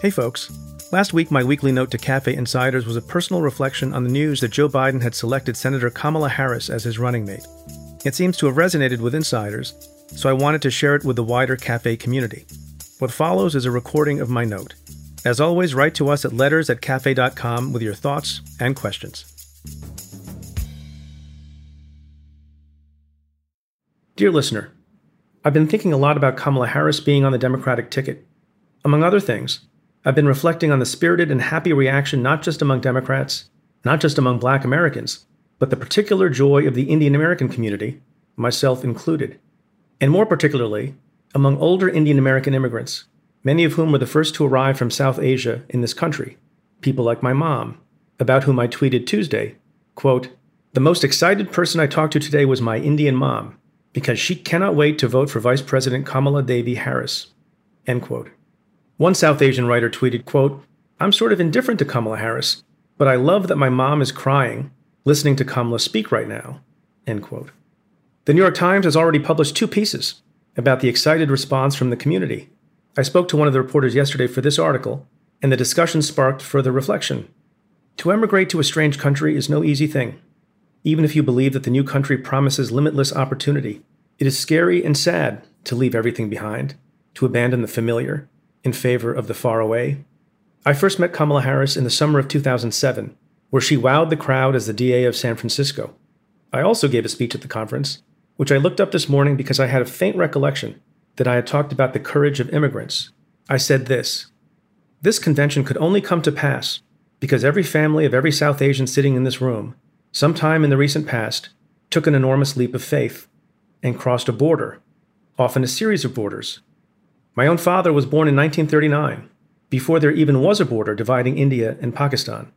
Hey, folks. Last week, my weekly note to Cafe Insiders was a personal reflection on the news that Joe Biden had selected Senator Kamala Harris as his running mate. It seems to have resonated with insiders, so I wanted to share it with the wider Cafe community. What follows is a recording of my note. As always, write to us at letters at cafe.com with your thoughts and questions. Dear listener, I've been thinking a lot about Kamala Harris being on the Democratic ticket. Among other things, I've been reflecting on the spirited and happy reaction not just among Democrats, not just among black Americans, but the particular joy of the Indian American community, myself included, and more particularly, among older Indian American immigrants, many of whom were the first to arrive from South Asia in this country, people like my mom, about whom I tweeted Tuesday, quote, The most excited person I talked to today was my Indian mom, because she cannot wait to vote for Vice President Kamala Devi Harris. End quote. One South Asian writer tweeted, quote, I'm sort of indifferent to Kamala Harris, but I love that my mom is crying listening to Kamala speak right now. End quote. The New York Times has already published two pieces about the excited response from the community. I spoke to one of the reporters yesterday for this article, and the discussion sparked further reflection. To emigrate to a strange country is no easy thing. Even if you believe that the new country promises limitless opportunity, it is scary and sad to leave everything behind, to abandon the familiar, in favor of the faraway. I first met Kamala Harris in the summer of 2007, where she wowed the crowd as the DA of San Francisco. I also gave a speech at the conference, which I looked up this morning because I had a faint recollection that I had talked about the courage of immigrants. I said this This convention could only come to pass because every family of every South Asian sitting in this room, sometime in the recent past, took an enormous leap of faith and crossed a border, often a series of borders, my own father was born in 1939, before there even was a border dividing India and Pakistan.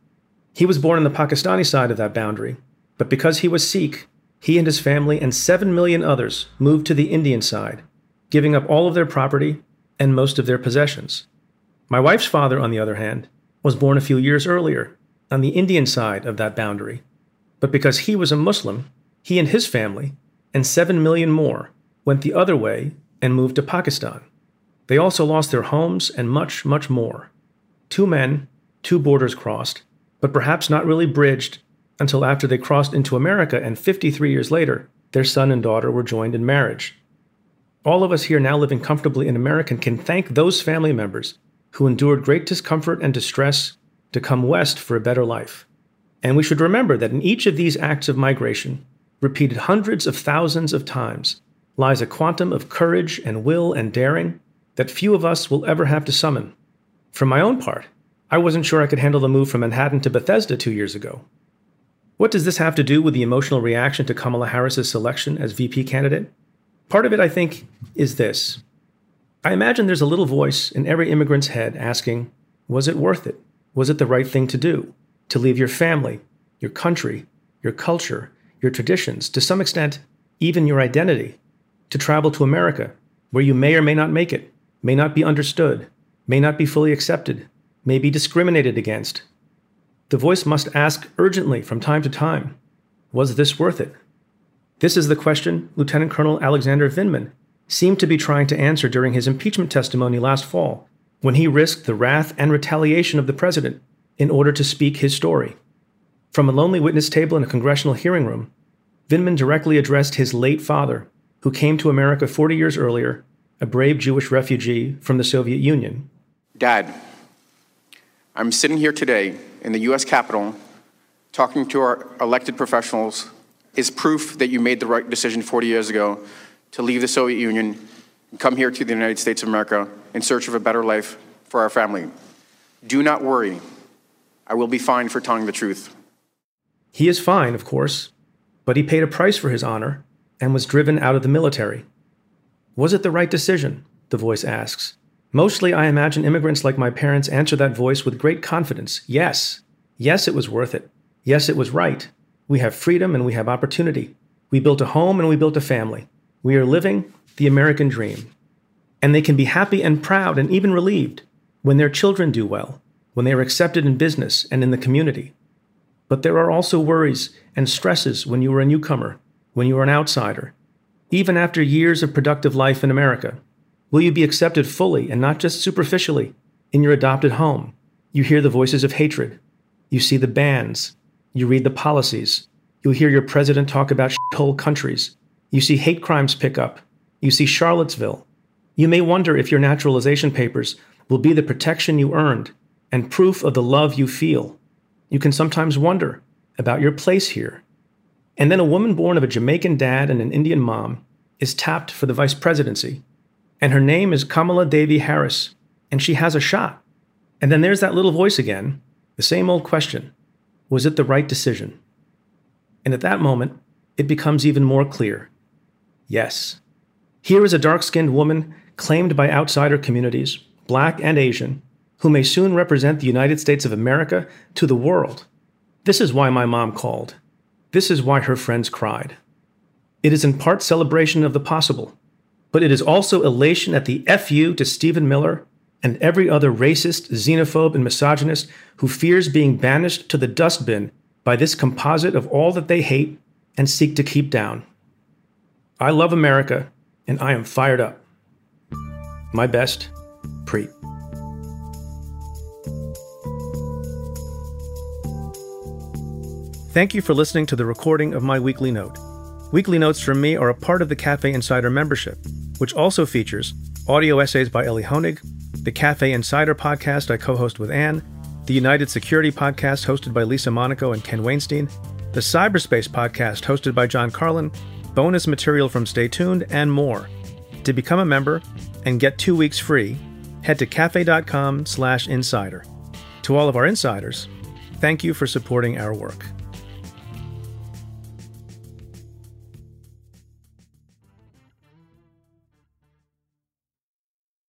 He was born on the Pakistani side of that boundary, but because he was Sikh, he and his family and 7 million others moved to the Indian side, giving up all of their property and most of their possessions. My wife's father, on the other hand, was born a few years earlier, on the Indian side of that boundary. But because he was a Muslim, he and his family, and 7 million more, went the other way and moved to Pakistan. They also lost their homes and much, much more. Two men, two borders crossed, but perhaps not really bridged until after they crossed into America and 53 years later, their son and daughter were joined in marriage. All of us here now living comfortably in America can thank those family members who endured great discomfort and distress to come west for a better life. And we should remember that in each of these acts of migration, repeated hundreds of thousands of times, lies a quantum of courage and will and daring that few of us will ever have to summon. For my own part, I wasn't sure I could handle the move from Manhattan to Bethesda two years ago. What does this have to do with the emotional reaction to Kamala Harris's selection as VP candidate? Part of it, I think, is this. I imagine there's a little voice in every immigrant's head asking, Was it worth it? Was it the right thing to do? To leave your family, your country, your culture, your traditions, to some extent, even your identity, to travel to America, where you may or may not make it, may not be understood, may not be fully accepted, may be discriminated against. The voice must ask urgently from time to time Was this worth it? This is the question Lieutenant Colonel Alexander Vindman seemed to be trying to answer during his impeachment testimony last fall, when he risked the wrath and retaliation of the president in order to speak his story. From a lonely witness table in a congressional hearing room, Vindman directly addressed his late father, who came to America 40 years earlier a brave Jewish refugee from the Soviet Union. Dad, I'm sitting here today in the US Capitol talking to our elected professionals is proof that you made the right decision 40 years ago to leave the Soviet Union and come here to the United States of America in search of a better life for our family. Do not worry. I will be fine for telling the truth. He is fine, of course, but he paid a price for his honor and was driven out of the military. Was it the right decision? The voice asks. Mostly, I imagine immigrants like my parents answer that voice with great confidence yes. Yes, it was worth it. Yes, it was right. We have freedom and we have opportunity. We built a home and we built a family. We are living the American dream. And they can be happy and proud and even relieved when their children do well, when they are accepted in business and in the community. But there are also worries and stresses when you are a newcomer, when you are an outsider, even after years of productive life in America? Will you be accepted fully and not just superficially In your adopted home, you hear the voices of hatred. You see the bans. You read the policies. You hear your president talk about whole countries. You see hate crimes pick up. You see Charlottesville. You may wonder if your naturalization papers will be the protection you earned and proof of the love you feel. You can sometimes wonder about your place here. And then a woman born of a Jamaican dad and an Indian mom is tapped for the vice presidency. And her name is Kamala Devi Harris, and she has a shot. And then there's that little voice again, the same old question Was it the right decision? And at that moment, it becomes even more clear yes. Here is a dark skinned woman claimed by outsider communities, black and Asian, who may soon represent the United States of America to the world. This is why my mom called. This is why her friends cried. It is in part celebration of the possible, but it is also elation at the FU to Stephen Miller and every other racist, xenophobe, and misogynist who fears being banished to the dustbin by this composite of all that they hate and seek to keep down. I love America, and I am fired up. My best, Preet. Thank you for listening to the recording of my weekly note. Weekly notes from me are a part of the Cafe Insider membership, which also features audio essays by Elie Honig, the Cafe Insider podcast I co host with Anne, the United Security podcast hosted by Lisa Monaco and Ken Wainstein, the Cyberspace podcast hosted by John Carlin, bonus material from Stay Tuned, and more. To become a member and get two weeks free, head to cafe.com slash insider. To all of our insiders, thank you for supporting our work.